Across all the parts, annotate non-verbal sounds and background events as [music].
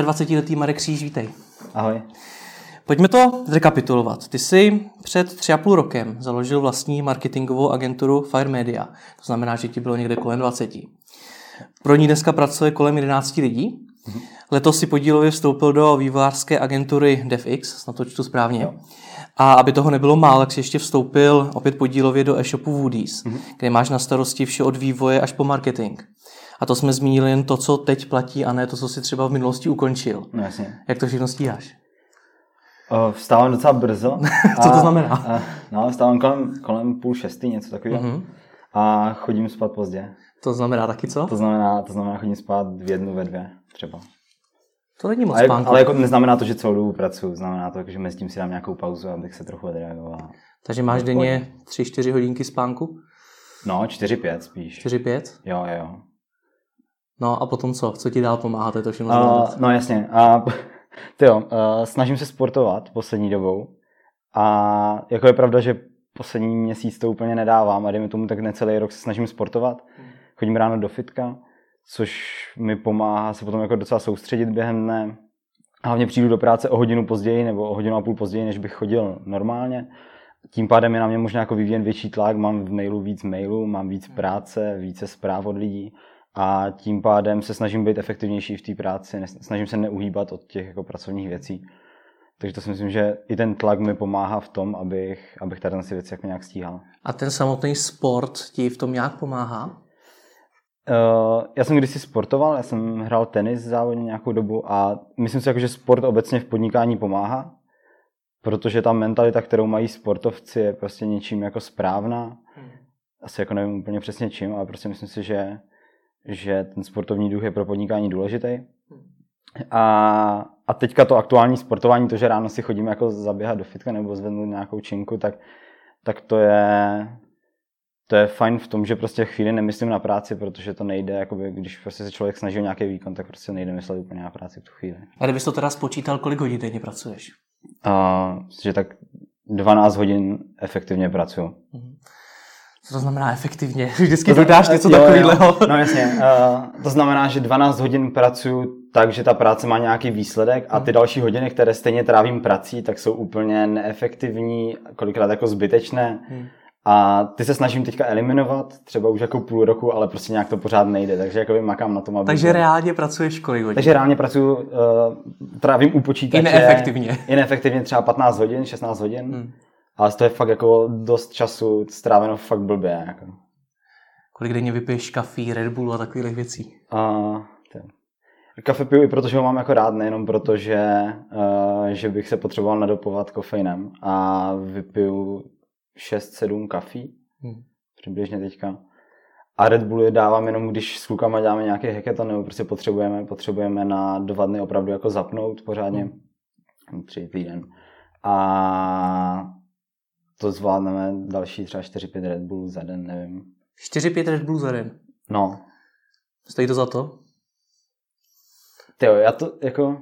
23-letý Marek Kříž, vítej. Ahoj. Pojďme to zrekapitulovat. Ty jsi před tři a půl rokem založil vlastní marketingovou agenturu Fire Media. To znamená, že ti bylo někde kolem 20. Pro ní dneska pracuje kolem 11 lidí. Letos si podílově vstoupil do vývojářské agentury DevX, snad to čtu správně. Jo. A aby toho nebylo málo, tak si ještě vstoupil opět podílově do e-shopu Woodies, mm-hmm. kde máš na starosti vše od vývoje až po marketing. A to jsme zmínili jen to, co teď platí, a ne to, co si třeba v minulosti ukončil. No jasně. Jak to všechno stíháš? Vstávám docela brzo. [laughs] co to znamená? A, no, vstávám kolem, kolem půl šestý, něco takového. Mm-hmm. A chodím spát pozdě. To znamená taky co? To znamená, to znamená chodím spát v jednu, ve dvě třeba. To není moc ale, spánku. ale jako neznamená to, že celou dobu pracuji. Znamená to, že mezi tím si dám nějakou pauzu, abych se trochu odreagoval. Takže máš denně 3-4 hodinky spánku? No, 4-5 spíš. 4-5? Jo, jo. No a potom co? Co ti dál pomáhá to všechno uh, No jasně. A [laughs] ty jo, uh, snažím se sportovat poslední dobou. A jako je pravda, že poslední měsíc to úplně nedávám a dejme tomu tak necelý rok se snažím sportovat. Chodím ráno do fitka, což mi pomáhá se potom jako docela soustředit během dne. Hlavně přijdu do práce o hodinu později nebo o hodinu a půl později, než bych chodil normálně. Tím pádem je na mě možná jako vyvíjen větší tlak, mám v mailu víc mailů, mám víc práce, více zpráv od lidí a tím pádem se snažím být efektivnější v té práci, snažím se neuhýbat od těch jako pracovních věcí. Takže to si myslím, že i ten tlak mi pomáhá v tom, abych, abych tady ty věci jako nějak stíhal. A ten samotný sport ti v tom nějak pomáhá? Uh, já jsem kdysi sportoval, já jsem hrál tenis závodně nějakou dobu a myslím si, jako, že sport obecně v podnikání pomáhá, protože ta mentalita, kterou mají sportovci, je prostě něčím jako správná. Hmm. Asi jako nevím úplně přesně čím, ale prostě myslím si, že že ten sportovní duch je pro podnikání důležitý. A, a teďka to aktuální sportování, to, že ráno si chodíme jako zaběhat do fitka nebo zvednout nějakou činku, tak, tak to je to je fajn v tom, že prostě chvíli nemyslím na práci, protože to nejde, jakoby, když prostě se člověk snaží o nějaký výkon, tak prostě nejde myslet úplně na práci v tu chvíli. A kdybys to teda spočítal, kolik hodin denně pracuješ? Uh, že tak 12 hodin efektivně pracuju. Uh-huh. Co to znamená efektivně? [laughs] Vždycky to dodáš něco takového. No jasně. Uh, to znamená, že 12 hodin pracuju tak, že ta práce má nějaký výsledek a ty hmm. další hodiny, které stejně trávím prací, tak jsou úplně neefektivní, kolikrát jako zbytečné. Hmm. A ty se snažím teďka eliminovat, třeba už jako půl roku, ale prostě nějak to pořád nejde, takže jako makám na tom, aby... Takže to... reálně pracuješ kolik hodin? Takže reálně pracuji, uh, trávím u počítače... I neefektivně. I neefektivně třeba 15 hodin, 16 hodin. Hmm. Ale to je fakt jako dost času stráveno fakt blbě. Jako. Kolik denně vypiješ kafí, Red Bull a takových věcí? Uh, Kafe piju i protože ho mám jako rád, nejenom proto, že, uh, že bych se potřeboval nadopovat kofeinem a vypiju 6-7 kafí, hmm. přibližně teďka. A Red Bull je dávám jenom, když s klukama děláme nějaký hackathon, nebo prostě potřebujeme, potřebujeme na dva dny opravdu jako zapnout pořádně, hmm. tři týden. A to zvládneme další třeba 4-5 Red Bull za den, nevím. 4-5 Red Bull za den? No. Stojí to za to? jo, já to jako...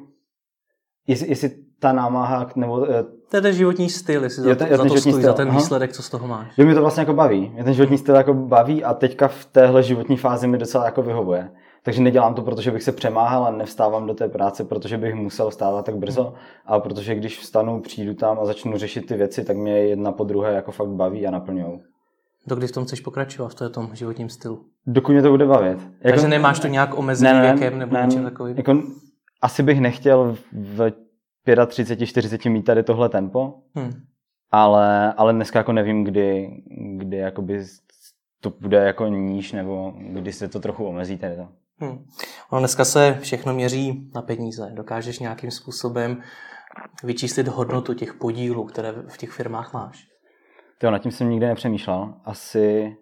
Jestli, jestli ta námaha, nebo... Eh, to je ten životní styl, jestli za, to, za to stojí, styl. za ten Aha. výsledek, co z toho máš. Jo, mě to vlastně jako baví. Mě ten životní styl jako baví a teďka v téhle životní fázi mi docela jako vyhovuje. Takže nedělám to, protože bych se přemáhal a nevstávám do té práce, protože bych musel vstávat tak brzo, ale protože když vstanu, přijdu tam a začnu řešit ty věci, tak mě jedna po druhé jako fakt baví a naplňují. Dokdy v tom chceš pokračovat, v tom životním stylu? Dokud mě to bude bavit. Jako, Takže nemáš to nějak omezený ne, ne, věkem nebo ne, něčem takovým? Jako, asi bych nechtěl v 35, 40 mít tady tohle tempo, hmm. ale, ale dneska jako nevím, kdy, kdy jakoby to bude jako níž nebo kdy se to trochu omezí tady to. Hmm. Ono dneska se všechno měří na peníze. Dokážeš nějakým způsobem vyčíslit hodnotu těch podílů, které v těch firmách máš? To nad tím jsem nikdy nepřemýšlel. Asi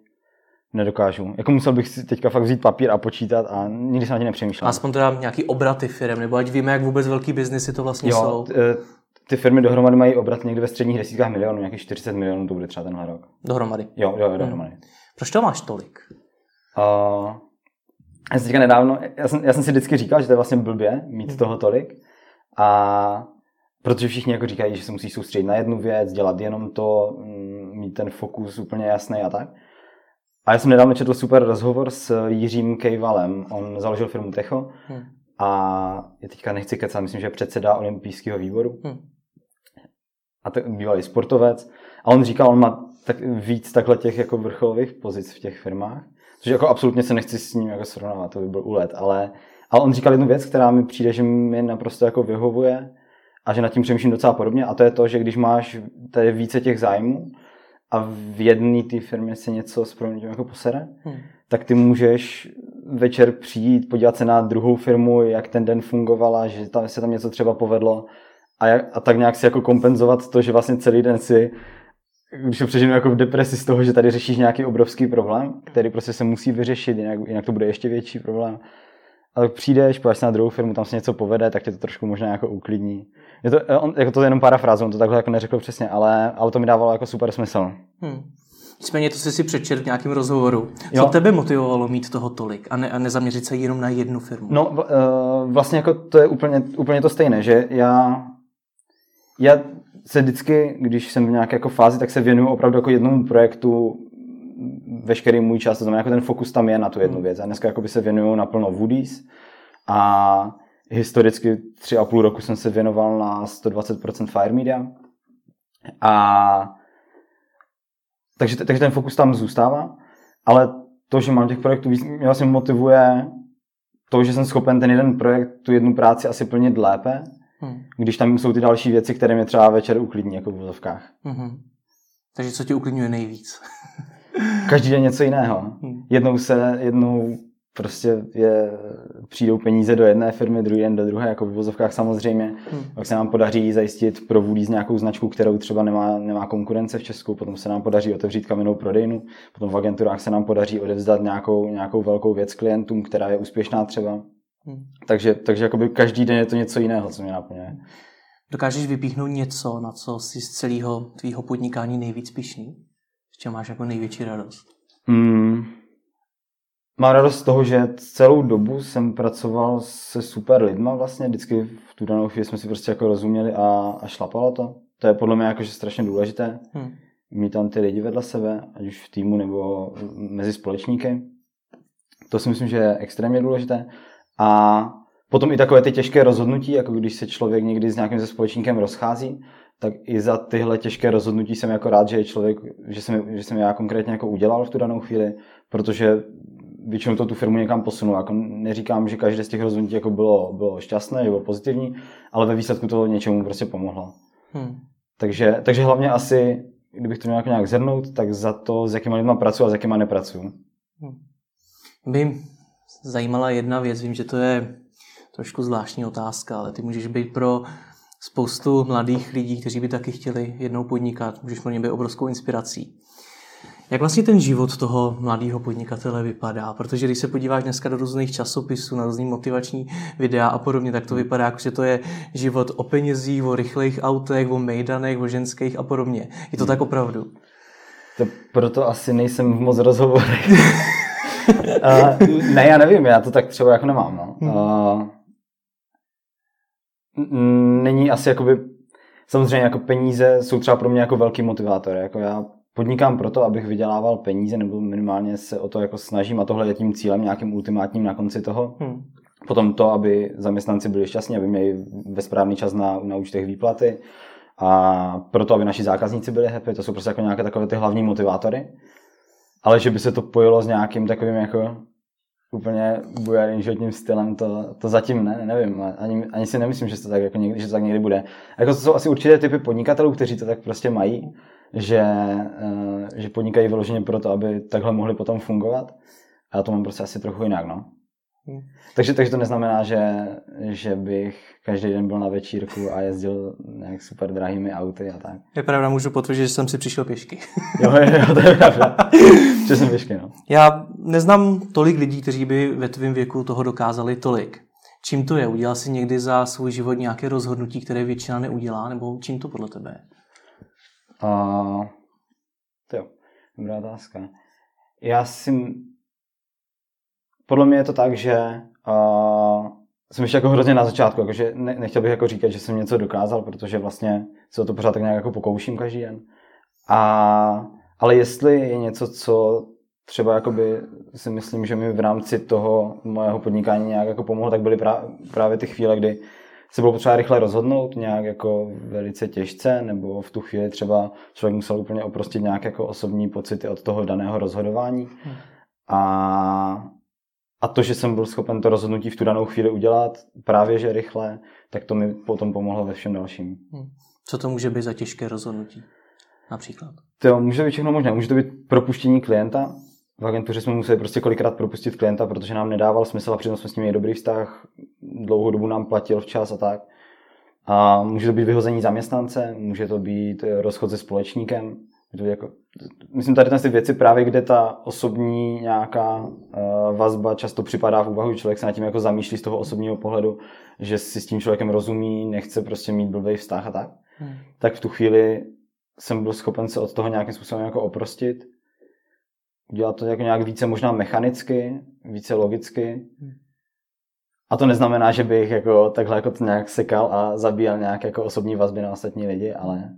nedokážu. Jako musel bych si teďka fakt vzít papír a počítat a nikdy jsem na tím nepřemýšlel. Aspoň teda nějaký obraty firm, nebo ať víme, jak vůbec velký biznesy to vlastně jo, jsou. T- e, ty firmy dohromady mají obrat někde ve středních desítkách milionů, nějakých 40 milionů to bude třeba tenhle rok. Dohromady? Jo, jo, dohromady. Hmm. Proč to máš tolik? Uh, já jsem teďka nedávno, já jsem, já jsem si vždycky říkal, že to je vlastně blbě mít toho tolik. A protože všichni jako říkají, že se musí soustředit na jednu věc, dělat jenom to, mm, mít ten fokus úplně jasný a tak. A já jsem nedávno četl super rozhovor s Jiřím Kejvalem. On založil firmu Techo hmm. a je teďka nechci kecat, myslím, že předseda olympijského výboru. Hmm. A to bývalý sportovec. A on říkal, on má tak víc takhle těch jako vrcholových pozic v těch firmách. Což jako absolutně se nechci s ním jako srovnávat, to by byl úlet, ale, ale on říkal jednu věc, která mi přijde, že mi naprosto jako vyhovuje a že nad tím přemýšlím docela podobně a to je to, že když máš tady více těch zájmů a v jedné té firmě se něco s proměnitím jako posere, hmm. tak ty můžeš večer přijít, podívat se na druhou firmu, jak ten den fungovala, že tam se tam něco třeba povedlo a, jak, a tak nějak si jako kompenzovat to, že vlastně celý den si když to přeženu jako v depresi z toho, že tady řešíš nějaký obrovský problém, který prostě se musí vyřešit, jinak, jinak to bude ještě větší problém. Ale přijdeš, půjdeš na druhou firmu, tam se něco povede, tak tě to trošku možná jako uklidní. Je to, on, jako to je jenom parafráze, on to takhle jako neřekl přesně, ale, ale to mi dávalo jako super smysl. Hmm. Nicméně to jsi si přečet v nějakém rozhovoru. Co jo. tebe motivovalo mít toho tolik a, ne, a nezaměřit se jenom na jednu firmu? No uh, vlastně jako to je úplně, úplně to stejné, že já, já se vždycky, když jsem v nějaké jako fázi, tak se věnuju opravdu jako jednomu projektu veškerý můj čas, to znamená, jako ten fokus tam je na tu jednu hmm. věc. A dneska jako by se věnuju naplno Woody's a historicky tři a půl roku jsem se věnoval na 120% Fire Media. A takže, takže ten fokus tam zůstává, ale to, že mám těch projektů víc, mě vlastně motivuje to, že jsem schopen ten jeden projekt, tu jednu práci asi plnit lépe, hmm. když tam jsou ty další věci, které mě třeba večer uklidní, jako v vozovkách. Hmm. Takže co tě uklidňuje nejvíc? [laughs] Každý den něco jiného. Hmm. Jednou se, jednou prostě je, přijdou peníze do jedné firmy, druhý den do druhé, jako v vozovkách samozřejmě. Hmm. Pak se nám podaří zajistit pro Woolies nějakou značku, kterou třeba nemá, nemá konkurence v Česku, potom se nám podaří otevřít kamennou prodejnu, potom v agenturách se nám podaří odevzdat nějakou, nějakou velkou věc klientům, která je úspěšná třeba. Hmm. Takže, takže jakoby každý den je to něco jiného, co mě naplňuje. Dokážeš vypíchnout něco, na co jsi z celého tvýho podnikání nejvíc pišný? S čem máš jako největší radost? Hmm. Mám radost z toho, že celou dobu jsem pracoval se super lidma vlastně, vždycky v tu danou chvíli jsme si prostě jako rozuměli a, a šlapalo to. To je podle mě jakože strašně důležité. Hmm. Mít tam ty lidi vedle sebe, ať už v týmu nebo mezi společníky. To si myslím, že je extrémně důležité. A potom i takové ty těžké rozhodnutí, jako když se člověk někdy s nějakým ze společníkem rozchází, tak i za tyhle těžké rozhodnutí jsem jako rád, že je člověk, že jsem, že jsem já konkrétně jako udělal v tu danou chvíli, protože většinou to tu firmu někam posunul. Jako neříkám, že každé z těch rozhodnutí jako bylo, bylo šťastné nebo pozitivní, ale ve výsledku to něčemu prostě pomohlo. Hmm. Takže, takže hlavně asi, kdybych to měl jako nějak zhrnout, tak za to, s jakýma lidma pracuji a s jakýma nepracuji. Hmm. By zajímala jedna věc, vím, že to je trošku zvláštní otázka, ale ty můžeš být pro spoustu mladých lidí, kteří by taky chtěli jednou podnikat, můžeš pro ně být obrovskou inspirací. Jak vlastně ten život toho mladého podnikatele vypadá? Protože když se podíváš dneska do různých časopisů, na různý motivační videa a podobně, tak to vypadá jako, že to je život o penězích, o rychlých autech, o mejdanech, o ženských a podobně. Je to hmm. tak opravdu? To proto asi nejsem v moc rozhovorech. [laughs] uh, ne, já nevím, já to tak třeba jako nemám. No. Uh, není asi jakoby, samozřejmě jako peníze jsou třeba pro mě jako velký motivátor. Jako já podnikám proto, abych vydělával peníze, nebo minimálně se o to jako snažím a tohle je tím cílem nějakým ultimátním na konci toho. Hmm. Potom to, aby zaměstnanci byli šťastní, aby měli ve správný čas na, na účtech výplaty a proto, aby naši zákazníci byli happy, to jsou prostě jako nějaké takové ty hlavní motivátory. Ale že by se to pojilo s nějakým takovým jako úplně bujarým životním stylem, to, to zatím ne, nevím. Ani, ani si nemyslím, že to tak, jako někdy, že to tak někdy bude. Jako to jsou asi určité typy podnikatelů, kteří to tak prostě mají že, eh, že podnikají vyloženě proto, aby takhle mohli potom fungovat. A já to mám prostě asi trochu jinak, no. Hmm. Takže, takže to neznamená, že, že bych každý den byl na večírku a jezdil nějak super drahými auty a tak. Je pravda, můžu potvrdit, že jsem si přišel pěšky. [laughs] jo, jo, to je pravda. že jsem pěšky, no. Já neznám tolik lidí, kteří by ve tvém věku toho dokázali tolik. Čím to je? Udělal jsi někdy za svůj život nějaké rozhodnutí, které většina neudělá, nebo čím to podle tebe je? To jo, dobrá otázka. Já si... Podle mě je to tak, že uh, jsem ještě jako hrozně na začátku, jakože ne, nechtěl bych jako říkat, že jsem něco dokázal, protože vlastně se o to pořád tak nějak jako pokouším každý den. A, ale jestli je něco, co třeba jakoby si myslím, že mi v rámci toho mojeho podnikání nějak jako pomohlo, tak byly právě ty chvíle, kdy se bylo potřeba rychle rozhodnout, nějak jako velice těžce, nebo v tu chvíli třeba člověk musel úplně oprostit nějaké jako osobní pocity od toho daného rozhodování. Hmm. A, a to, že jsem byl schopen to rozhodnutí v tu danou chvíli udělat, právě že rychle, tak to mi potom pomohlo ve všem dalším. Hmm. Co to může být za těžké rozhodnutí? Například. To může být všechno možné. Může to být propuštění klienta, v agentuře jsme museli prostě kolikrát propustit klienta, protože nám nedával smysl a přitom jsme s ním měli dobrý vztah, dlouhou dobu nám platil včas a tak. A může to být vyhození zaměstnance, může to být eh, rozchod se společníkem. Jako, myslím, tady ty věci právě, kde ta osobní nějaká uh, vazba často připadá v úvahu, člověk se nad tím jako zamýšlí z toho osobního pohledu, že si s tím člověkem rozumí, nechce prostě mít blbý vztah a tak. Hmm. Tak v tu chvíli jsem byl schopen se od toho nějakým způsobem jako oprostit udělat to jako nějak více možná mechanicky, více logicky. A to neznamená, že bych jako takhle jako to nějak sekal a zabíjel nějak jako osobní vazby na ostatní lidi, ale...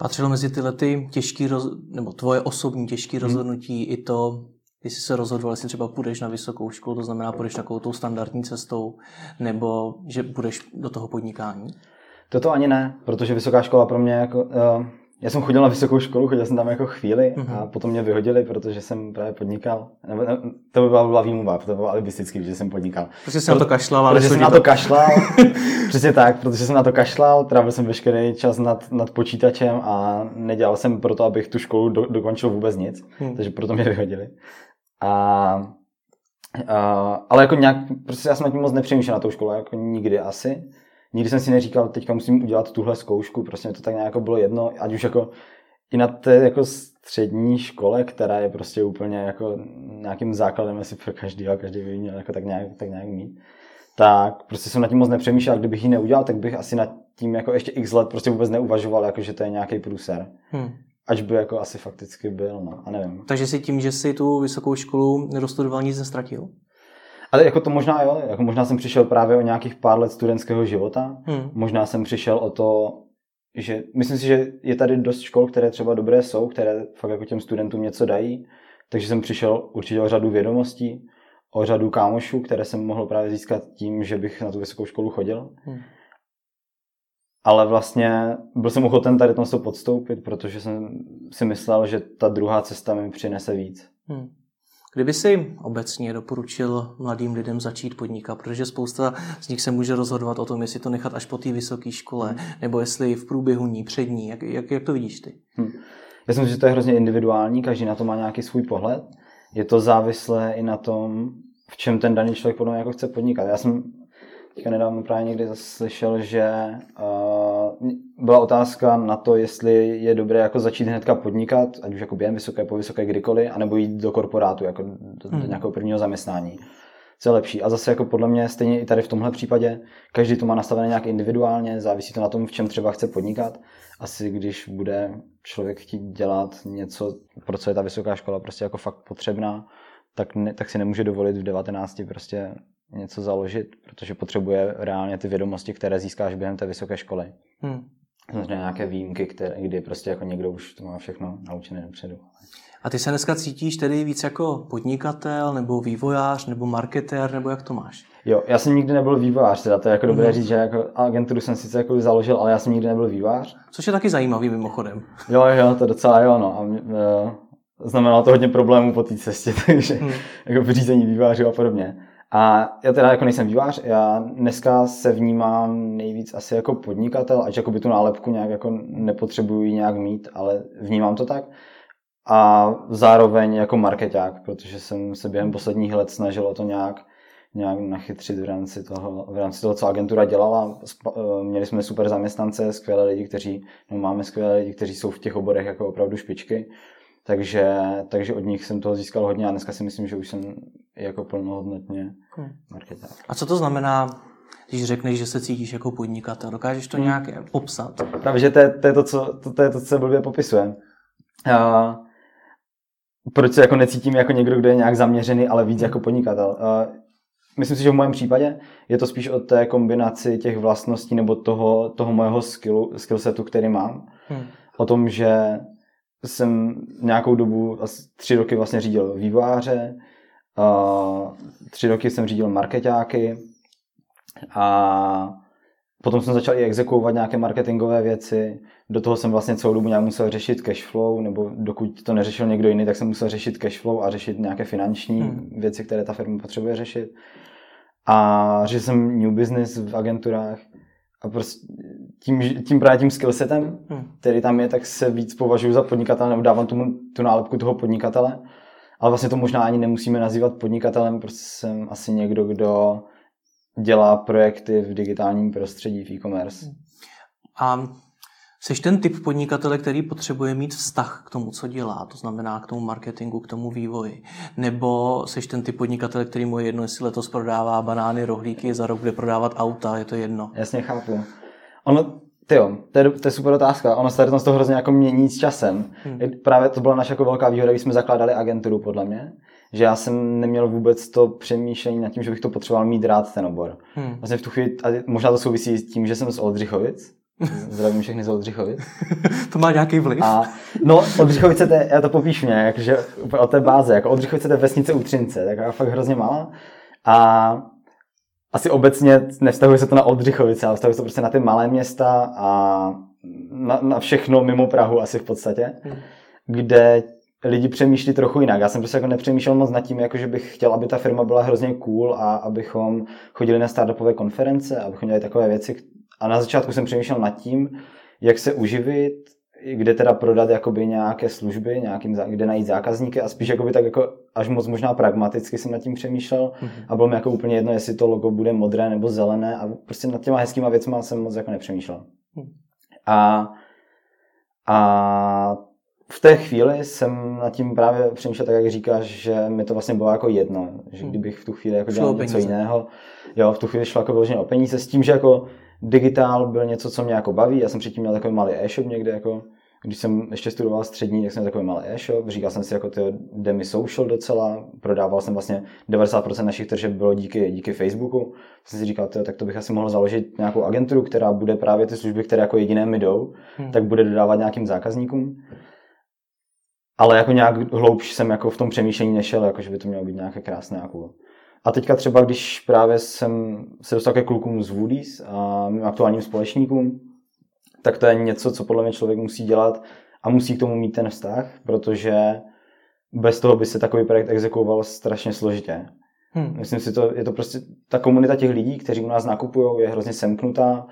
Patřilo mezi tyhle ty těžký, roz... nebo tvoje osobní těžké hmm. rozhodnutí i to, jestli se rozhodoval, jestli třeba půjdeš na vysokou školu, to znamená půjdeš takovou tou standardní cestou, nebo že půjdeš do toho podnikání? Toto ani ne, protože vysoká škola pro mě jako... Uh, já jsem chodil na vysokou školu, chodil jsem tam jako chvíli mm-hmm. a potom mě vyhodili, protože jsem právě podnikal. Nebo, ne, to by byla, byla výmluva, to bylo alibistický, že jsem podnikal. Protože jsem Pro, na to kašlal, ale Protože jsem na to kašlal, [laughs] přesně tak, protože jsem na to kašlal, trávil jsem veškerý čas nad, nad počítačem a nedělal jsem proto, abych tu školu do, dokončil vůbec nic, mm. takže proto mě vyhodili. A, a, ale jako nějak, prostě já jsem nad tím moc nepřemýšlel na tou školu, jako nikdy asi nikdy jsem si neříkal, teďka musím udělat tuhle zkoušku, prostě mi to tak nějak bylo jedno, ať už jako i na té jako střední škole, která je prostě úplně jako nějakým základem asi pro každý a každý by měl jako tak nějak, tak nějak mít, tak prostě jsem nad tím moc nepřemýšlel, kdybych ji neudělal, tak bych asi nad tím jako ještě x let prostě vůbec neuvažoval, jako že to je nějaký průser. Hmm. Až by jako asi fakticky byl, no, a nevím. Takže si tím, že si tu vysokou školu nedostudoval, nic nestratil? Ale jako to možná jo, jako možná jsem přišel právě o nějakých pár let studentského života, hmm. možná jsem přišel o to, že myslím si, že je tady dost škol, které třeba dobré jsou, které fakt jako těm studentům něco dají, takže jsem přišel určitě o řadu vědomostí, o řadu kámošů, které jsem mohl právě získat tím, že bych na tu vysokou školu chodil. Hmm. Ale vlastně byl jsem ochoten tady to podstoupit, protože jsem si myslel, že ta druhá cesta mi přinese víc. Hmm. Kdyby si obecně doporučil mladým lidem začít podnikat, protože spousta z nich se může rozhodovat o tom, jestli to nechat až po té vysoké škole, nebo jestli v průběhu ní, před ní. Jak, jak, jak to vidíš ty? Hmm. Já si myslím, že to je hrozně individuální, každý na to má nějaký svůj pohled. Je to závislé i na tom, v čem ten daný člověk potom jako chce podnikat. Já jsem teďka nedávno právě někdy slyšel, že uh, byla otázka na to, jestli je dobré jako začít hnedka podnikat, ať už jako během vysoké, po vysoké kdykoliv, anebo jít do korporátu, jako do, do hmm. nějakého prvního zaměstnání. Co je lepší. A zase jako podle mě stejně i tady v tomhle případě, každý to má nastavené nějak individuálně, závisí to na tom, v čem třeba chce podnikat. Asi když bude člověk chtít dělat něco, pro co je ta vysoká škola prostě jako fakt potřebná, tak, ne, tak si nemůže dovolit v 19 prostě něco založit, protože potřebuje reálně ty vědomosti, které získáš během té vysoké školy. Hmm. Samozřejmě nějaké výjimky, které, kdy prostě jako někdo už to má všechno naučené dopředu. A ty se dneska cítíš tedy víc jako podnikatel, nebo vývojář, nebo marketér, nebo jak to máš? Jo, já jsem nikdy nebyl vývojář, teda to je jako dobré mm. říct, že jako agenturu jsem sice jako založil, ale já jsem nikdy nebyl vývojář. Což je taky zajímavý mimochodem. [laughs] Jo, jo, to docela jo, no. A, uh, znamenalo to hodně problémů po té cestě, [laughs] takže mm. jako vyřízení vývojářů a podobně. A já teda jako nejsem vývář, já dneska se vnímám nejvíc asi jako podnikatel, ať jako by tu nálepku nějak jako nepotřebuji nějak mít, ale vnímám to tak. A zároveň jako marketák, protože jsem se během posledních let snažil o to nějak, nějak nachytřit v rámci, toho, v rámci toho, co agentura dělala. Eh, měli jsme super zaměstnance, skvělé lidi, kteří, no máme skvělé lidi, kteří jsou v těch oborech jako opravdu špičky. Takže, takže od nich jsem toho získal hodně a dneska si myslím, že už jsem jako plnohodnotně hmm. marketák. A co to znamená, když řekneš, že se cítíš jako podnikatel? Dokážeš to hmm. nějak popsat? Právě, že to je, to, je to, co, to, to je to, co se blbě popisuje. Uh, proč se jako necítím jako někdo, kdo je nějak zaměřený, ale víc hmm. jako podnikatel? Uh, myslím si, že v mém případě je to spíš o té kombinaci těch vlastností nebo toho, toho mojeho skillu, skillsetu, který mám. Hmm. O tom, že jsem nějakou dobu, asi tři roky vlastně řídil vývojáře, uh, tři roky jsem řídil marketáky a potom jsem začal i exekuovat nějaké marketingové věci, do toho jsem vlastně celou dobu nějak musel řešit cashflow, nebo dokud to neřešil někdo jiný, tak jsem musel řešit cashflow a řešit nějaké finanční hmm. věci, které ta firma potřebuje řešit. A řešil jsem new business v agenturách a prostě tím, tím právě tím skillsetem, hmm. který tam je, tak se víc považuji za podnikatele, nebo dávám tomu tu nálepku toho podnikatele. Ale vlastně to možná ani nemusíme nazývat podnikatelem, prostě jsem asi někdo, kdo dělá projekty v digitálním prostředí, v e-commerce. Hmm. A Jsi ten typ podnikatele, který potřebuje mít vztah k tomu, co dělá, to znamená k tomu marketingu, k tomu vývoji. Nebo jsi ten typ podnikatele, který mu je jedno, jestli letos prodává banány, rohlíky, za rok bude prodávat auta, je to jedno. Jasně chápu. Ono, ty jo, to je, to je super otázka. Ono se to hrozně jako mění s časem. Hmm. Právě to byla naše jako velká výhoda, když jsme zakládali agenturu, podle mě. Že já jsem neměl vůbec to přemýšlení nad tím, že bych to potřeboval mít rád ten obor. Hmm. Vlastně v tu chvíli, a možná to souvisí s tím, že jsem z Oldřichovic, [laughs] Zdravím všechny z Oldřichovic. to má nějaký vliv. A, no, Oldřichovice, to, já to popíšu nějak, že o té báze, jako Oldřichovice to je vesnice u Třince, tak fakt hrozně malá. A asi obecně nevztahuje se to na Oldřichovice, ale vztahuje se to prostě na ty malé města a na, na všechno mimo Prahu asi v podstatě, hmm. kde lidi přemýšlí trochu jinak. Já jsem prostě jako nepřemýšlel moc nad tím, jako že bych chtěl, aby ta firma byla hrozně cool a abychom chodili na startupové konference, abychom dělali takové věci, a na začátku jsem přemýšlel nad tím, jak se uživit, kde teda prodat jakoby nějaké služby, nějakým, kde najít zákazníky a spíš jakoby tak jako až moc možná pragmaticky jsem nad tím přemýšlel mm-hmm. a bylo mi jako úplně jedno, jestli to logo bude modré nebo zelené a prostě nad těma hezkýma věcma jsem moc jako nepřemýšlel. Mm. A, a v té chvíli jsem nad tím právě přemýšlel tak, jak říkáš, že mi to vlastně bylo jako jedno, že mhm. kdybych v tu chvíli jako dělal něco jiného, jo, v tu chvíli šlo jako vyloženě o peníze s tím, že jako digitál byl něco, co mě jako baví. Já jsem předtím měl takový malý e-shop někde, jako, když jsem ještě studoval střední, tak jsem měl takový malý e-shop. Říkal jsem si, jako to demi social docela. Prodával jsem vlastně 90% našich tržeb bylo díky, díky Facebooku. Jsem si říkal, tyjo, tak to bych asi mohl založit nějakou agenturu, která bude právě ty služby, které jako jediné mi jdou, hmm. tak bude dodávat nějakým zákazníkům. Ale jako nějak hloubš jsem jako v tom přemýšlení nešel, jako že by to mělo být nějaké krásné jako a teďka třeba, když právě jsem se dostal ke klukům z Woody's a mým aktuálním společníkům, tak to je něco, co podle mě člověk musí dělat a musí k tomu mít ten vztah, protože bez toho by se takový projekt exekuoval strašně složitě. Hmm. Myslím si, to je to prostě ta komunita těch lidí, kteří u nás nakupují, je hrozně semknutá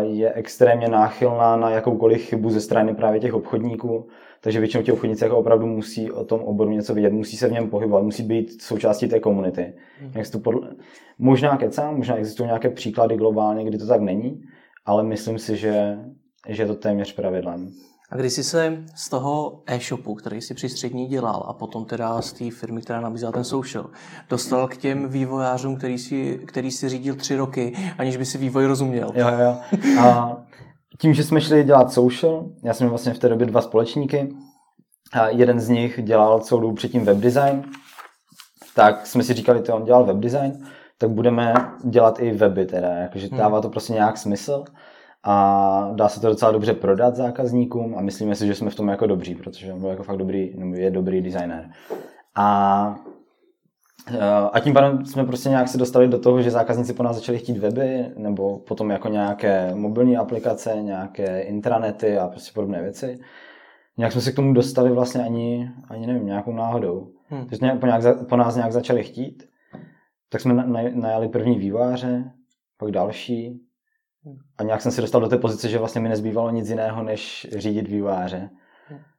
je extrémně náchylná na jakoukoliv chybu ze strany právě těch obchodníků. Takže většinou ti obchodníci jako opravdu musí o tom oboru něco vědět, musí se v něm pohybovat, musí být součástí té komunity. Hmm. Jak to podle... Možná kecám, možná existují nějaké příklady globálně, kdy to tak není, ale myslím si, že, že je to téměř pravidlem. A když jsi se z toho e-shopu, který si při střední dělal a potom teda z té firmy, která nabízela ten social, dostal k těm vývojářům, který si, který si řídil tři roky, aniž by si vývoj rozuměl. Jo, jo. A tím, že jsme šli dělat social, já jsem vlastně v té době dva společníky, a jeden z nich dělal celou dobu předtím webdesign, tak jsme si říkali, že on dělal webdesign, tak budeme dělat i weby teda, jakože hmm. dává to prostě nějak smysl a dá se to docela dobře prodat zákazníkům a myslíme si, že jsme v tom jako dobří, protože on byl jako fakt dobrý, nebo je dobrý designer. A Eh, a tím pádem jsme prostě nějak se dostali do toho, že zákazníci po nás začali chtít weby, nebo potom jako nějaké mobilní aplikace, nějaké intranety a prostě podobné věci. Nějak jsme se k tomu dostali vlastně ani, ani nevím, nějakou náhodou. Hmm. Takže nějak, po, nějak, po nás nějak začali chtít, tak jsme najali první výváře, pak další. Hmm. A nějak jsem se dostal do té pozice, že vlastně mi nezbývalo nic jiného, než řídit výváře.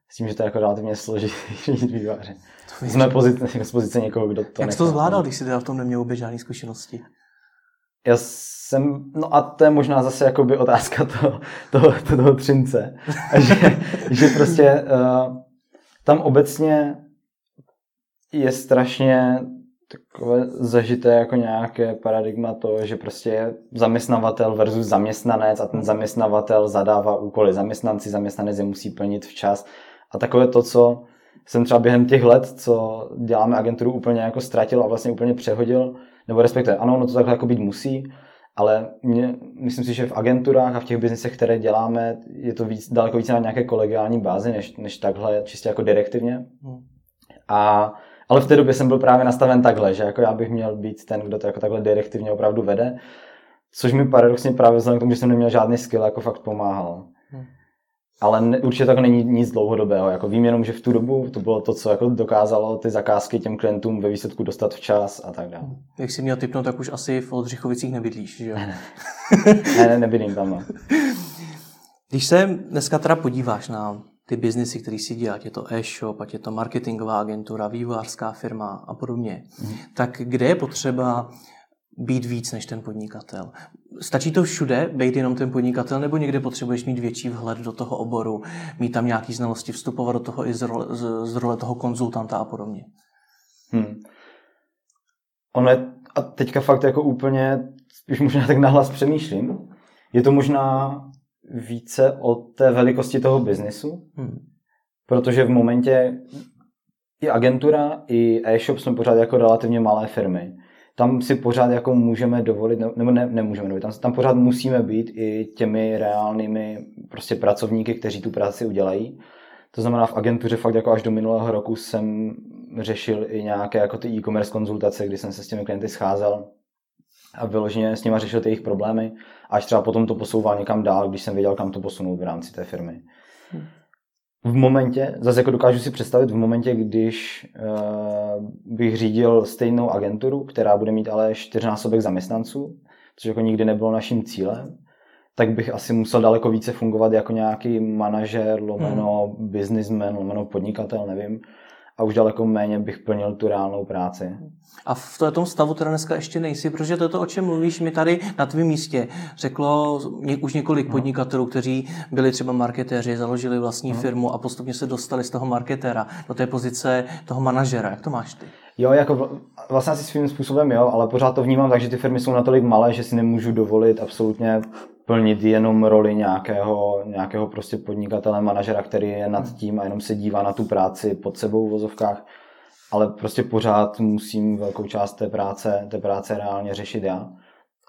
S tím, že to je jako relativně složitý [laughs] řídit výváře. Jsme pozice, z pozice někoho, kdo to Jak jsi to zvládal, když jsi teda v tom neměl vůbec žádné zkušenosti? Já jsem, no a to je možná zase jakoby otázka toho, toho, toho třince. že, [laughs] že prostě uh, tam obecně je strašně takové zažité jako nějaké paradigma to, že prostě je zaměstnavatel versus zaměstnanec a ten zaměstnavatel zadává úkoly zaměstnanci, zaměstnanec je musí plnit včas a takové to, co jsem třeba během těch let, co děláme agenturu, úplně jako ztratil a vlastně úplně přehodil, nebo respektive ano, ono to takhle jako být musí, ale mě, myslím si, že v agenturách a v těch biznisech, které děláme, je to víc, daleko víc na nějaké kolegiální bázi, než, než takhle čistě jako direktivně. Hmm. A, ale v té době jsem byl právě nastaven takhle, že jako já bych měl být ten, kdo to jako takhle direktivně opravdu vede, což mi paradoxně právě vzhledem k tomu, že jsem neměl žádný skill, jako fakt pomáhal. Hmm. Ale ne, určitě tak není nic dlouhodobého. Jako vím jenom, že v tu dobu to bylo to, co jako dokázalo ty zakázky těm klientům ve výsledku dostat včas a tak dále. Jak jsi měl typnout, tak už asi v Oldřichovicích nebydlíš, že jo? Ne, [laughs] ne, ne nebydlím tam. No. Když se dneska teda podíváš na ty biznesy, které si dělá, ať je to e-shop, ať je to marketingová agentura, vývojářská firma a podobně, mm. tak kde je potřeba být víc než ten podnikatel. Stačí to všude, být jenom ten podnikatel, nebo někde potřebuješ mít větší vhled do toho oboru, mít tam nějaké znalosti, vstupovat do toho i z role, z, z role toho konzultanta a podobně? Hmm. Ono je, a teďka fakt jako úplně, spíš možná tak nahlas přemýšlím, je to možná více o té velikosti toho biznesu, hmm. protože v momentě i agentura, i e-shop jsme pořád jako relativně malé firmy tam si pořád jako můžeme dovolit, nebo ne, nemůžeme dovolit, tam, tam pořád musíme být i těmi reálnými prostě pracovníky, kteří tu práci udělají. To znamená v agentuře fakt jako až do minulého roku jsem řešil i nějaké jako ty e-commerce konzultace, kdy jsem se s těmi klienty scházel a vyloženě s nimi řešil ty jejich problémy, až třeba potom to posouval někam dál, když jsem věděl, kam to posunout v rámci té firmy. V momentě, zase jako dokážu si představit, v momentě, když uh, bych řídil stejnou agenturu, která bude mít ale čtyřnásobek zaměstnanců, což jako nikdy nebylo naším cílem, tak bych asi musel daleko více fungovat jako nějaký manažer, lomeno hmm. businessman, lomeno podnikatel, nevím, a už daleko méně bych plnil tu reálnou práci. A v tom stavu teda dneska ještě nejsi, protože to, o čem mluvíš, mi tady na tvém místě řeklo už několik no. podnikatelů, kteří byli třeba marketéři, založili vlastní no. firmu a postupně se dostali z toho marketéra do té pozice toho manažera. Jak to máš ty? Jo, jako vlastně asi svým způsobem jo, ale pořád to vnímám tak, že ty firmy jsou natolik malé, že si nemůžu dovolit absolutně plnit jenom roli nějakého, nějakého prostě podnikatele, manažera, který je nad hmm. tím a jenom se dívá na tu práci pod sebou v vozovkách, ale prostě pořád musím velkou část té práce, té práce reálně řešit já.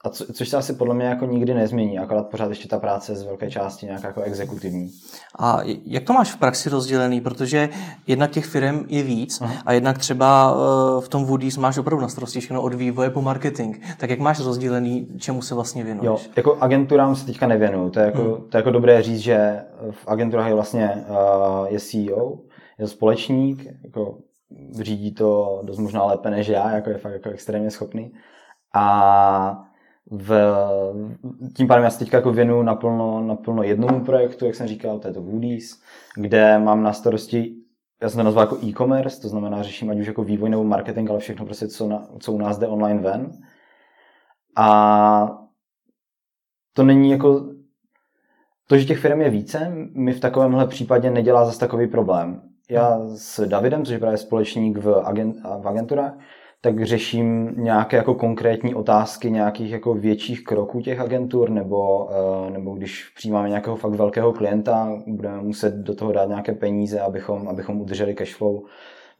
A co, což se asi podle mě jako nikdy nezmění, akorát pořád ještě ta práce je z velké části nějak jako exekutivní. A jak to máš v praxi rozdělený? Protože jednak těch firm je víc Aha. a jednak třeba eh, v tom Woody's máš opravdu na starosti všechno od vývoje po marketing. Tak jak máš rozdělený, čemu se vlastně věnuješ? Jo, jako agenturám se teďka nevěnuju. To je jako, hmm. to je jako dobré říct, že v agenturách je vlastně uh, je CEO, je to společník, jako řídí to dost možná lépe než já, jako je fakt jako extrémně schopný. A v, tím pádem já se teď jako věnuju naplno, naplno jednomu projektu, jak jsem říkal, to je to Woody's, kde mám na starosti, já jsem to nazval jako e-commerce, to znamená řeším ať už jako vývoj nebo marketing, ale všechno prostě, co, na, co u nás jde online ven. A to není jako, to, že těch firm je více, mi v takovémhle případě nedělá zase takový problém. Já s Davidem, což je právě společník v, agent, v agenturách, tak řeším nějaké jako konkrétní otázky nějakých jako větších kroků těch agentur, nebo, eh, nebo když přijímáme nějakého fakt velkého klienta, budeme muset do toho dát nějaké peníze, abychom, abychom udrželi cashflow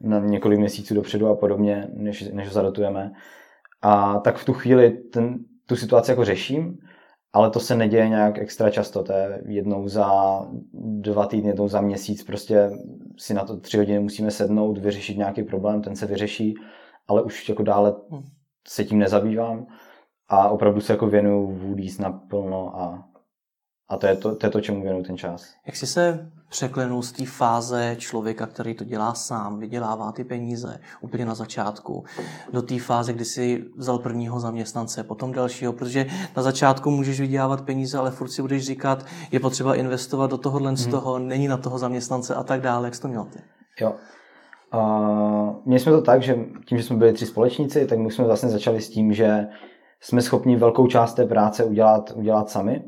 na několik měsíců dopředu a podobně, než, než ho zadotujeme. A tak v tu chvíli ten, tu situaci jako řeším, ale to se neděje nějak extra často, to je jednou za dva týdny, jednou za měsíc, prostě si na to tři hodiny musíme sednout, vyřešit nějaký problém, ten se vyřeší ale už jako dále hm. se tím nezabývám a opravdu se jako věnuju Woody's naplno a, a to, je to, to je to, čemu věnuju ten čas. Jak jsi se překlenul z té fáze člověka, který to dělá sám, vydělává ty peníze úplně na začátku, do té fáze, kdy si vzal prvního zaměstnance, potom dalšího, protože na začátku můžeš vydělávat peníze, ale furt si budeš říkat, je potřeba investovat do tohohle hmm. z toho, není na toho zaměstnance a tak dále. Jak jsi to měl ty? Jo, a měli jsme to tak, že tím, že jsme byli tři společníci, tak my jsme vlastně začali s tím, že jsme schopni velkou část té práce udělat, udělat sami.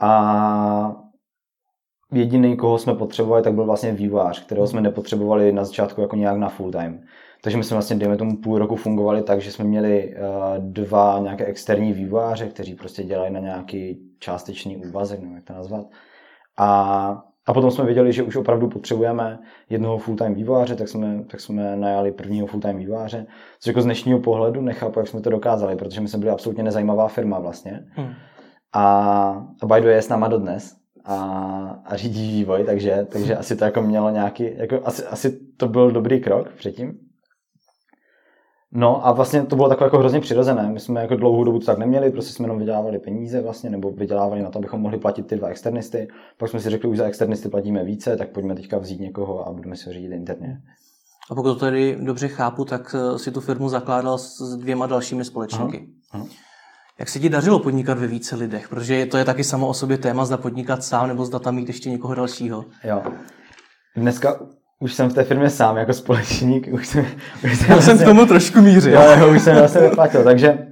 A jediný, koho jsme potřebovali, tak byl vlastně vývojář, kterého jsme nepotřebovali na začátku jako nějak na full time. Takže my jsme vlastně, dejme tomu, půl roku fungovali tak, že jsme měli uh, dva nějaké externí vývojáře, kteří prostě dělají na nějaký částečný úvazek, nevím jak to nazvat. A A potom jsme věděli, že už opravdu potřebujeme jednoho full-time vývojáře, tak jsme, tak jsme najali prvního full-time vývojáře, což jako z dnešního pohledu nechápu, jak jsme to dokázali, protože my jsme byli absolutně nezajímavá firma vlastně. Hmm. A, a way je s náma dodnes a, a řídí vývoj, takže, takže asi to jako mělo nějaký, jako asi, asi to byl dobrý krok předtím. No a vlastně to bylo takové jako hrozně přirozené. My jsme jako dlouhou dobu to tak neměli, prostě jsme jenom vydělávali peníze vlastně, nebo vydělávali na to, abychom mohli platit ty dva externisty. Pak jsme si řekli, už za externisty platíme více, tak pojďme teďka vzít někoho a budeme si ho řídit interně. A pokud to tady dobře chápu, tak eh, si tu firmu zakládal s dvěma dalšími společníky. Aha, aha. Jak se ti dařilo podnikat ve více lidech? Protože to je taky samo o sobě téma, zda podnikat sám nebo zda tam mít ještě někoho dalšího. Jo. Dneska už jsem v té firmě sám jako společník. Už jsem, už jsem, já jsem k tomu trošku mířil. Jo, jo, už jsem vlastně neplatil. Takže,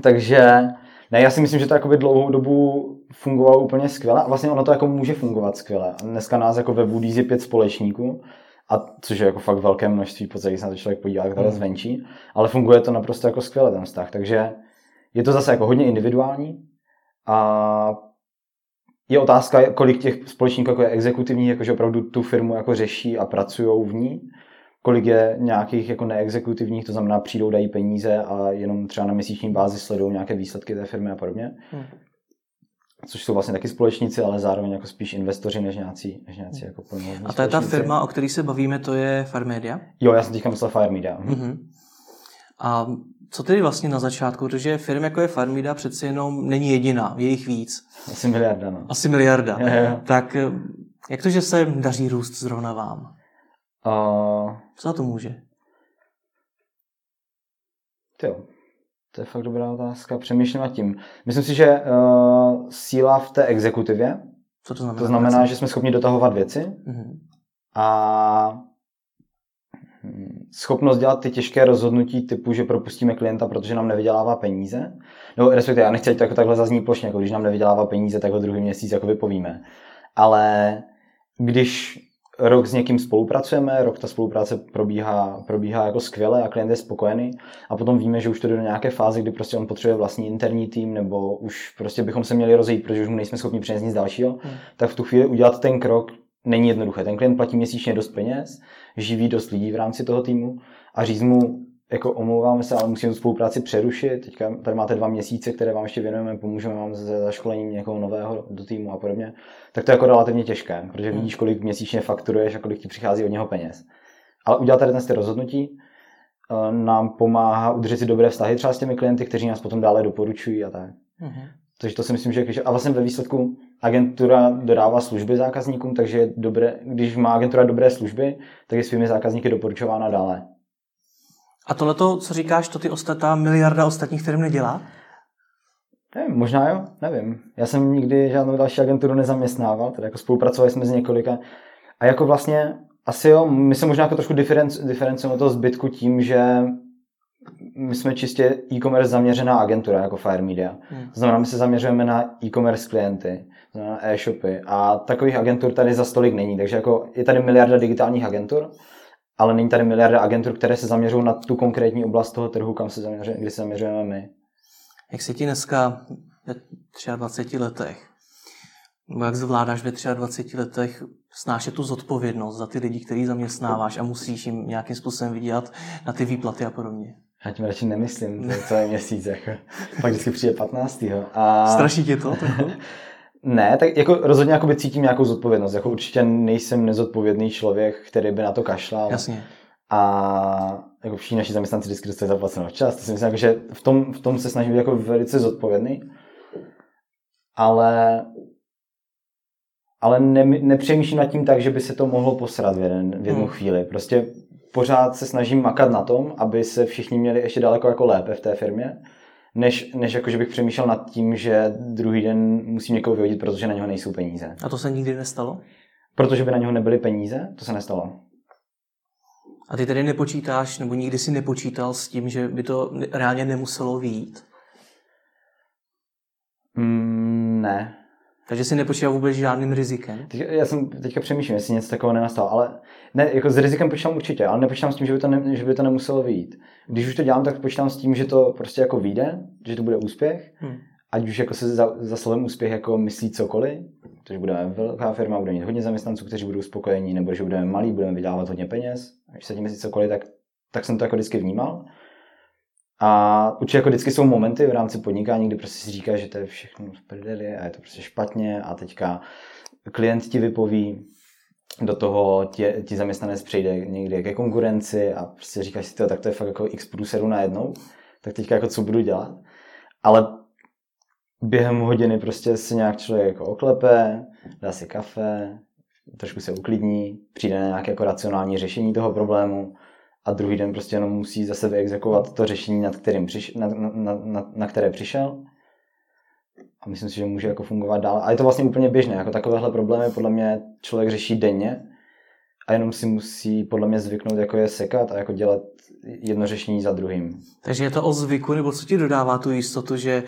takže ne, já si myslím, že to jakoby dlouhou dobu fungovalo úplně skvěle a vlastně ono to jako může fungovat skvěle. Dneska nás jako ve Woody's je pět společníků, a což je jako fakt velké množství, po se na to člověk podívá takhle mm. zvenčí, ale funguje to naprosto jako skvěle ten vztah. Takže je to zase jako hodně individuální a je otázka, kolik těch společníků jako je exekutivních, jakože opravdu tu firmu jako řeší a pracují v ní, kolik je nějakých jako neexekutivních, to znamená přijdou, dají peníze a jenom třeba na měsíční bázi sledují nějaké výsledky té firmy a podobně. Hmm. Což jsou vlastně taky společníci, ale zároveň jako spíš investoři než nějací, než nějací jako A to je ta firma, o které se bavíme, to je Farmedia? Jo, já jsem teďka myslel Farmedia. Mm-hmm. A co tedy vlastně na začátku, protože firm jako je Farmida přeci jenom není jediná, je jich víc. Asi miliarda, no. Asi miliarda. Je, je. Tak eh, jak to, že se daří růst zrovna vám? Uh... Co za to může? Jo, to je fakt dobrá otázka. Přemýšlím nad tím. Myslím si, že uh, síla v té exekutivě. Co to znamená? To znamená, že jsme schopni dotahovat věci. Uh-huh. A schopnost dělat ty těžké rozhodnutí typu, že propustíme klienta, protože nám nevydělává peníze. No, respektive, já nechci, ať to jako takhle zazní plošně, jako když nám nevydělává peníze, tak ho druhý měsíc jako vypovíme. Ale když rok s někým spolupracujeme, rok ta spolupráce probíhá, probíhá jako skvěle a klient je spokojený a potom víme, že už to jde do nějaké fáze, kdy prostě on potřebuje vlastní interní tým nebo už prostě bychom se měli rozejít, protože už mu nejsme schopni přinést nic dalšího, hmm. tak v tu chvíli udělat ten krok není jednoduché. Ten klient platí měsíčně dost peněz, živí dost lidí v rámci toho týmu a říct mu, jako omlouváme se, ale musíme spolupráci přerušit. Teďka tady máte dva měsíce, které vám ještě věnujeme, pomůžeme vám se zaškolením někoho nového do týmu a podobně. Tak to je jako relativně těžké, protože hmm. vidíš, kolik měsíčně fakturuješ a kolik ti přichází od něho peněz. Ale udělat tady ty rozhodnutí eh, nám pomáhá udržet si dobré vztahy třeba s těmi klienty, kteří nás potom dále doporučují a tak. Hmm. Takže to si myslím, že a vlastně ve výsledku agentura dodává služby zákazníkům, takže je dobré, když má agentura dobré služby, tak je svými zákazníky doporučována dále. A tohle, co říkáš, to ty ostatá miliarda ostatních firm nedělá? Nevím, možná jo, nevím. Já jsem nikdy žádnou další agenturu nezaměstnával, tedy jako spolupracovali jsme s několika. A jako vlastně, asi jo, my se možná jako trošku diferencujeme toho zbytku tím, že my jsme čistě e-commerce zaměřená agentura jako Fire Media. Hmm. To znamená, my se zaměřujeme na e-commerce klienty, e-shopy a takových agentur tady za stolik není. Takže jako je tady miliarda digitálních agentur, ale není tady miliarda agentur, které se zaměřují na tu konkrétní oblast toho trhu, kam se zaměřujeme, kde se zaměřujeme my. Jak se ti dneska ve 23 letech, nebo jak zvládáš ve 23 letech snášet tu zodpovědnost za ty lidi, který zaměstnáváš a musíš jim nějakým způsobem vydělat na ty výplaty a podobně? Já tím radši nemyslím, to je celý měsíc. Jako. Pak vždycky přijde 15. A... Straší tě to? [laughs] ne, tak jako rozhodně jako cítím nějakou zodpovědnost. Jako určitě nejsem nezodpovědný člověk, který by na to kašlal. Jasně. A jako všichni naši zaměstnanci vždycky dostali zaplaceno včas. To si myslím, jako, že v tom, v tom se snažím být jako velice zodpovědný. Ale ale ne, nepřemýšlím nad tím tak, že by se to mohlo posrat v, jeden, v jednu hmm. chvíli. Prostě pořád se snažím makat na tom, aby se všichni měli ještě daleko jako lépe v té firmě, než, než jako, že bych přemýšlel nad tím, že druhý den musím někoho vyhodit, protože na něho nejsou peníze. A to se nikdy nestalo? Protože by na něho nebyly peníze, to se nestalo. A ty tedy nepočítáš, nebo nikdy si nepočítal s tím, že by to reálně nemuselo výjít? Mm, ne, takže si nepočítal vůbec žádným rizikem? Teď, já jsem teďka přemýšlím, jestli něco takového nenastalo, ale ne, jako s rizikem počítám určitě, ale nepočítám s tím, že by to, ne, že by to nemuselo vyjít. Když už to dělám, tak počítám s tím, že to prostě jako vyjde, že to bude úspěch, hmm. ať už jako se za, za slovem úspěch jako myslí cokoliv, Takže budeme velká firma, budeme mít hodně zaměstnanců, kteří budou spokojení, nebo že budeme malí, budeme vydávat hodně peněz, když se tím myslí cokoliv, tak, tak jsem to jako vždycky vnímal. A určitě jako vždycky jsou momenty v rámci podnikání, kdy prostě si říká, že to je všechno v prdeli a je to prostě špatně a teďka klient ti vypoví, do toho tě, ti zaměstnanec přijde někdy ke konkurenci a prostě říkáš si to, tak to je fakt jako x průseru najednou, tak teďka jako co budu dělat. Ale během hodiny prostě si nějak člověk jako oklepe, dá si kafe, trošku se uklidní, přijde na nějaké jako racionální řešení toho problému a druhý den prostě jenom musí zase vyexekovat to řešení, nad kterým přiš, na, na, na, na které přišel. A myslím si, že může jako fungovat dál. A je to vlastně úplně běžné. Jako takovéhle problémy podle mě člověk řeší denně a jenom si musí podle mě zvyknout, jako je sekat a jako dělat jedno řešení za druhým. Takže je to o zvyku, nebo co ti dodává tu jistotu, že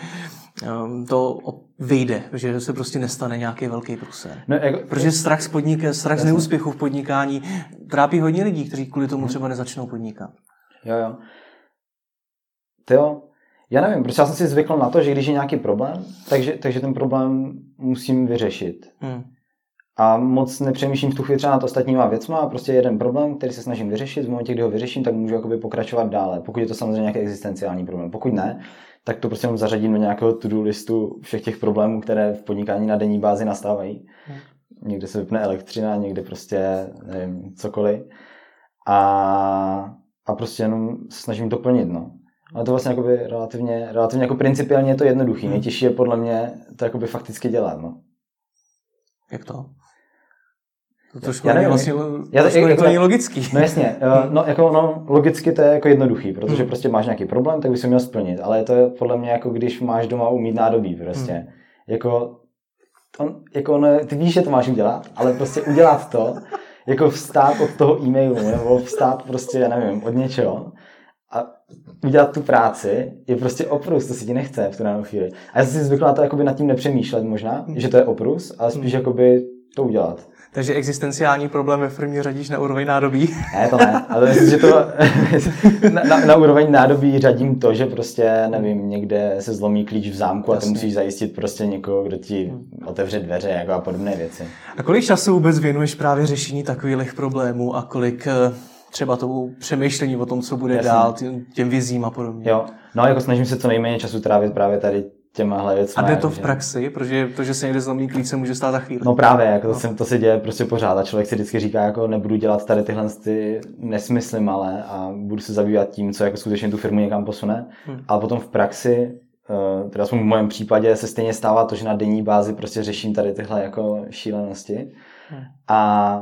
to vyjde, že se prostě nestane nějaký velký průser. No, jako, Protože strach z podnik, strach z neúspěchu v podnikání trápí hodně lidí, kteří kvůli tomu třeba nezačnou podnikat. Jo, jo. To jo. Já nevím, protože já jsem si zvykl na to, že když je nějaký problém, takže, takže ten problém musím vyřešit. Hmm. A moc nepřemýšlím v tu chvíli třeba nad ostatníma věcma a prostě jeden problém, který se snažím vyřešit, v momentě, kdy ho vyřeším, tak můžu jakoby pokračovat dále, pokud je to samozřejmě nějaký existenciální problém. Pokud ne, tak to prostě jenom zařadím do nějakého to-do listu všech těch problémů, které v podnikání na denní bázi nastávají. Hmm. Někde se vypne elektřina, někde prostě, nevím, cokoliv. A, a prostě jenom se snažím to plnit, no. Ale to vlastně jakoby relativně, relativně jako principiálně je to jednoduchý. Hmm. Nejtěžší je podle mě to jakoby fakticky dělat, no. Jak to? To trošku není vlastně já, trošku jako, to není logický. No jasně, eh, no, jako, no, logicky to je jako jednoduchý, protože hmm. prostě máš nějaký problém, tak bys ho měl splnit, ale to je podle mě jako když máš doma umít nádobí prostě. Hmm. Jako, on, jako ono, ty víš, že to máš udělat, ale prostě udělat to, jako vstát od toho e-mailu, nebo vstát prostě, já nevím, od něčeho a udělat tu práci je prostě oprus, to si ti nechce v tu danou chvíli. A já jsem si zvykla to jakoby nad tím nepřemýšlet možná, hmm. že to je oprus, ale spíš hmm. jakoby to udělat. Takže existenciální problém ve firmě řadíš na úroveň nádobí? Ne, to ne, ale myslím, že to [laughs] na, na, na, úroveň nádobí řadím to, že prostě, nevím, někde se zlomí klíč v zámku Jasně. a ty musíš zajistit prostě někoho, kdo ti hmm. otevře dveře jako a podobné věci. A kolik času vůbec věnuješ právě řešení takových problémů a kolik eh, třeba tomu přemýšlení o tom, co bude Jasně. dál, těm vizím a podobně. Jo, no jako snažím se co nejméně času trávit právě tady těma věcmi. A jde to v praxi, protože to, že se někde zlomí klíč, se může stát za chvíli. No právě, jako no. to, se, to se děje prostě pořád a člověk si vždycky říká, jako nebudu dělat tady tyhle ty nesmysly malé a budu se zabývat tím, co jako skutečně tu firmu někam posune. Hmm. Ale potom v praxi, eh, teda v mém případě, se stejně stává to, že na denní bázi prostě řeším tady tyhle jako šílenosti. Hmm. A,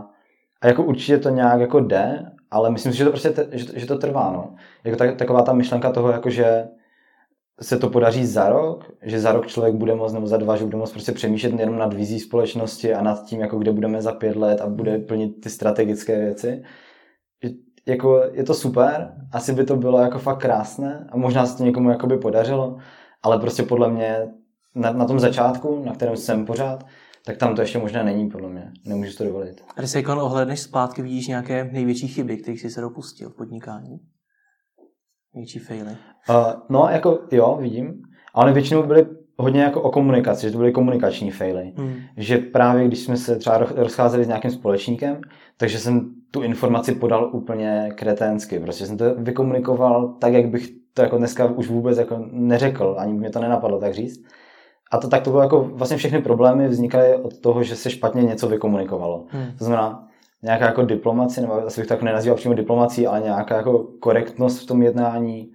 a jako určitě to nějak jako jde, ale myslím si, že to prostě, že, že to trvá, no. Jako tak, taková ta myšlenka toho, jako že se to podaří za rok, že za rok člověk bude moct, nebo za dva, že bude moct prostě přemýšlet jenom nad vizí společnosti a nad tím, jako kde budeme za pět let a bude plnit ty strategické věci. Jako, je to super, asi by to bylo jako fakt krásné a možná se to někomu jako by podařilo, ale prostě podle mě na, na tom začátku, na kterém jsem pořád, tak tam to ještě možná není, podle mě. Nemůžu to dovolit. A když se jako ohledneš zpátky, vidíš nějaké největší chyby, kterých jsi se dopustil v podnikání? Největší faily? Uh, no, jako jo, vidím. Ale většinou byly hodně jako o komunikaci, že to byly komunikační faily. Hmm. Že právě když jsme se třeba rozcházeli s nějakým společníkem, takže jsem tu informaci podal úplně kreténsky. Prostě jsem to vykomunikoval tak, jak bych to jako dneska už vůbec jako neřekl, ani mě to nenapadlo tak říct. A to tak to bylo jako vlastně všechny problémy vznikaly od toho, že se špatně něco vykomunikovalo. Hmm. To znamená, nějaká jako diplomacie, nebo asi bych to jako nenazýval přímo diplomací, ale nějaká jako korektnost v tom jednání,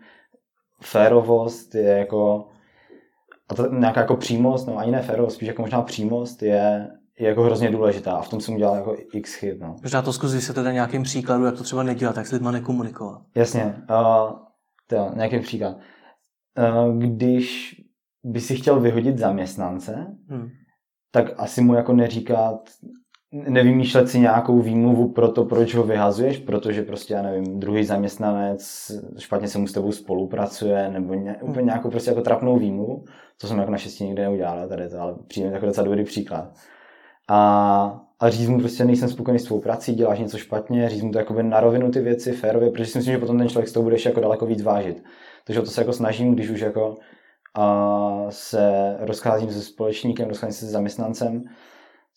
férovost je jako a to nějaká jako přímost, nebo ani ne férovost, spíš jako možná přímost je, je jako hrozně důležitá a v tom jsem udělal jako x chyb. No. Možná to zkus vysvětlit nějakým příkladu, jak to třeba nedělat, jak s lidma nekomunikovat. Jasně, uh, to, nějaký příklad. Uh, když by si chtěl vyhodit zaměstnance, hmm. tak asi mu jako neříkat, nevymýšlet si nějakou výmluvu pro to, proč ho vyhazuješ, protože prostě, já nevím, druhý zaměstnanec špatně se mu s tebou spolupracuje, nebo ně, hmm. úplně nějakou prostě jako trapnou výmluvu, co jsem jako naštěstí nikdy neudělal, tady to, ale přijde jako docela dobrý příklad. A, a říct mu prostě nejsem spokojený s tvou prací, děláš něco špatně, říct mu to jakoby na rovinu ty věci, férově, protože si myslím, že potom ten člověk s tou budeš jako daleko víc vážit. Takže o to se jako snažím, když už jako a se rozcházím se společníkem, rozcházím se s zaměstnancem,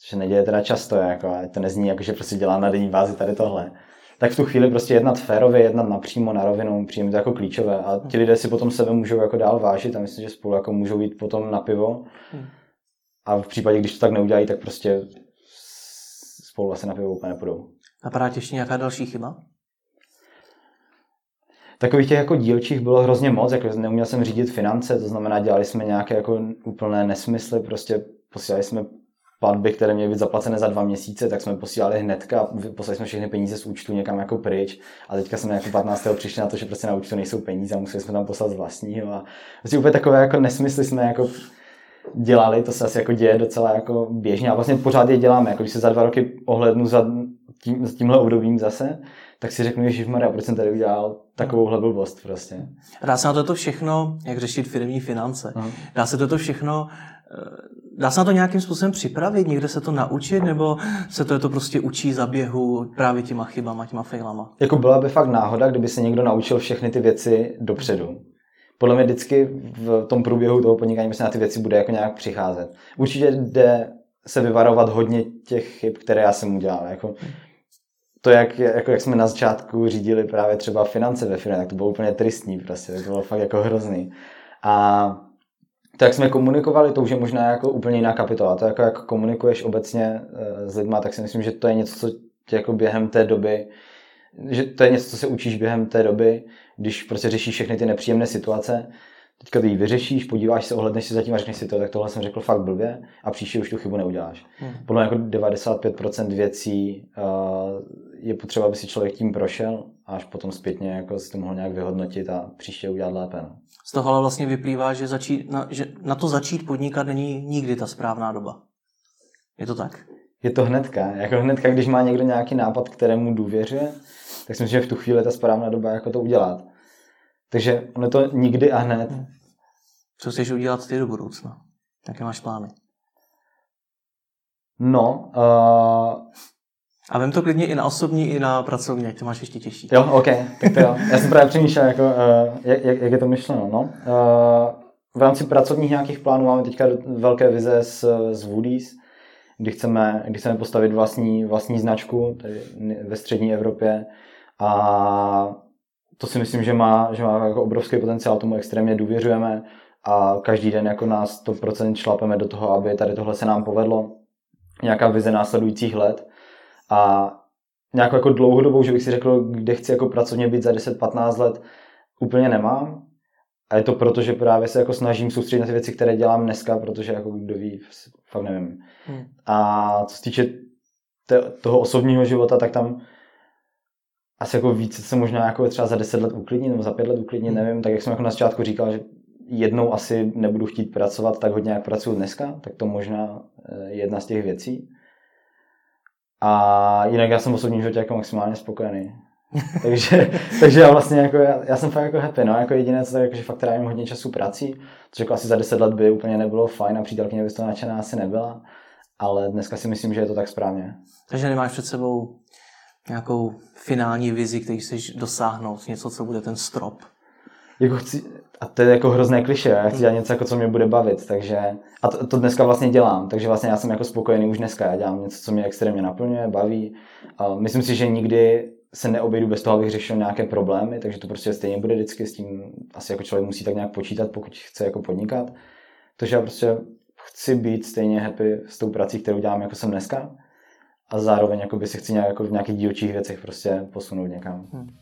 což se neděje teda často, jako, to nezní jako, že prostě dělám na denní bázi tady tohle. Tak v tu chvíli prostě jednat férově, jednat napřímo, na rovinu, přijím to jako klíčové. A ti lidé si potom sebe můžou jako dál vážit a myslím, že spolu jako můžou jít potom na pivo. Hmm. A v případě, když to tak neudělají, tak prostě spolu asi na pivo úplně nepůjdou. Napadá tě ještě nějaká další chyba? Takových těch jako dílčích bylo hrozně moc, jako neuměl jsem řídit finance, to znamená, dělali jsme nějaké jako úplné nesmysly, prostě posílali jsme platby, které měly být zaplacené za dva měsíce, tak jsme posílali hnedka, poslali jsme všechny peníze z účtu někam jako pryč a teďka jsme jako 15. přišli na to, že prostě na účtu nejsou peníze a museli jsme tam poslat z vlastního a prostě úplně takové jako nesmysly jsme jako dělali, to se asi jako děje docela jako běžně a vlastně pořád je děláme, jako když se za dva roky ohlednu za, tím, za tímhle obdobím zase, tak si řeknu, že Maria, proč jsem tady udělal takovouhle blbost prostě. Dá se na toto všechno, jak řešit firmní finance, uh-huh. dá se toto všechno, eh, dá se na to nějakým způsobem připravit, někde se to naučit, nebo se to, je to prostě učí za běhu právě těma chybama, těma failama? Jako byla by fakt náhoda, kdyby se někdo naučil všechny ty věci dopředu. Podle mě vždycky v tom průběhu toho podnikání se na ty věci bude jako nějak přicházet. Určitě jde se vyvarovat hodně těch chyb, které já jsem udělal. Jako, to, jak, jako jak jsme na začátku řídili právě třeba finance ve firmě, tak to bylo úplně tristní prostě, to bylo fakt jako hrozný. A to, jak jsme komunikovali, to už je možná jako úplně jiná kapitola. To, jako jak komunikuješ obecně eh, s lidma, tak si myslím, že to je něco, co tě jako během té doby, že to je něco, co se učíš během té doby, když prostě řešíš všechny ty nepříjemné situace, teďka ty ji vyřešíš, podíváš se, ohledneš si zatím a řekneš si to, tak tohle jsem řekl fakt blbě a příště už tu chybu neuděláš. Hmm. Podle mě jako 95% věcí uh, je potřeba, aby si člověk tím prošel a až potom zpětně jako si to mohl nějak vyhodnotit a příště udělat lépe. No. Z toho ale vlastně vyplývá, že, začít, na, že na to začít podnikat není nikdy ta správná doba. Je to tak? Je to hnedka. Jako hnedka, když má někdo nějaký nápad, kterému důvěřuje, tak si myslím, že v tu chvíli je ta správná doba jako to udělat. Takže ono to nikdy a hned. Co chceš udělat ty do budoucna? Jaké máš plány? No, uh... A vem to klidně i na osobní, i na pracovní, jak to máš ještě těžší. Jo, OK, tak to jo. Já jsem právě přemýšlel, jako, uh, jak, jak, jak, je to myšleno. No. Uh, v rámci pracovních nějakých plánů máme teďka velké vize s, s Woody's, kdy chceme, kdy chceme postavit vlastní, vlastní značku tady ve střední Evropě a to si myslím, že má, že má jako obrovský potenciál, tomu extrémně důvěřujeme a každý den jako nás 100% šlapeme do toho, aby tady tohle se nám povedlo. Nějaká vize následujících let a nějakou jako dlouhodobou, že bych si řekl, kde chci jako pracovně být za 10-15 let, úplně nemám. A je to proto, že právě se jako snažím soustředit na ty věci, které dělám dneska, protože jako kdo ví, fakt nevím. Hmm. A co se týče toho osobního života, tak tam asi jako více se možná jako třeba za 10 let uklidnit nebo za 5 let uklidnit, hmm. nevím, tak jak jsem jako na začátku říkal, že jednou asi nebudu chtít pracovat tak hodně, jak pracuji dneska, tak to možná eh, jedna z těch věcí. A jinak já jsem v osobním životě jako maximálně spokojený. [laughs] takže, takže já vlastně jako, já, já, jsem fakt jako happy, no, jako jediné, co tak, jako, že fakt trávím hodně času prací, což jako asi za 10 let by úplně nebylo fajn a přítelkyně by z toho nadšená asi nebyla, ale dneska si myslím, že je to tak správně. Takže nemáš před sebou nějakou finální vizi, který chceš dosáhnout, něco, co bude ten strop? Jako chci, a to je jako hrozné kliše, já chci dělat něco, jako, co mě bude bavit, takže, a to, to, dneska vlastně dělám, takže vlastně já jsem jako spokojený už dneska, já dělám něco, co mě extrémně naplňuje, baví, a myslím si, že nikdy se neobejdu bez toho, abych řešil nějaké problémy, takže to prostě stejně bude vždycky s tím, asi jako člověk musí tak nějak počítat, pokud chce jako podnikat, takže já prostě chci být stejně happy s tou prací, kterou dělám, jako jsem dneska, a zároveň jakoby se chci nějak, jako v nějakých dílčích věcech prostě posunout někam. Hmm.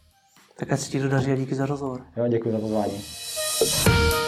Tak ať se ti to daří a díky za rozhovor. Jo, děkuji za pozvání.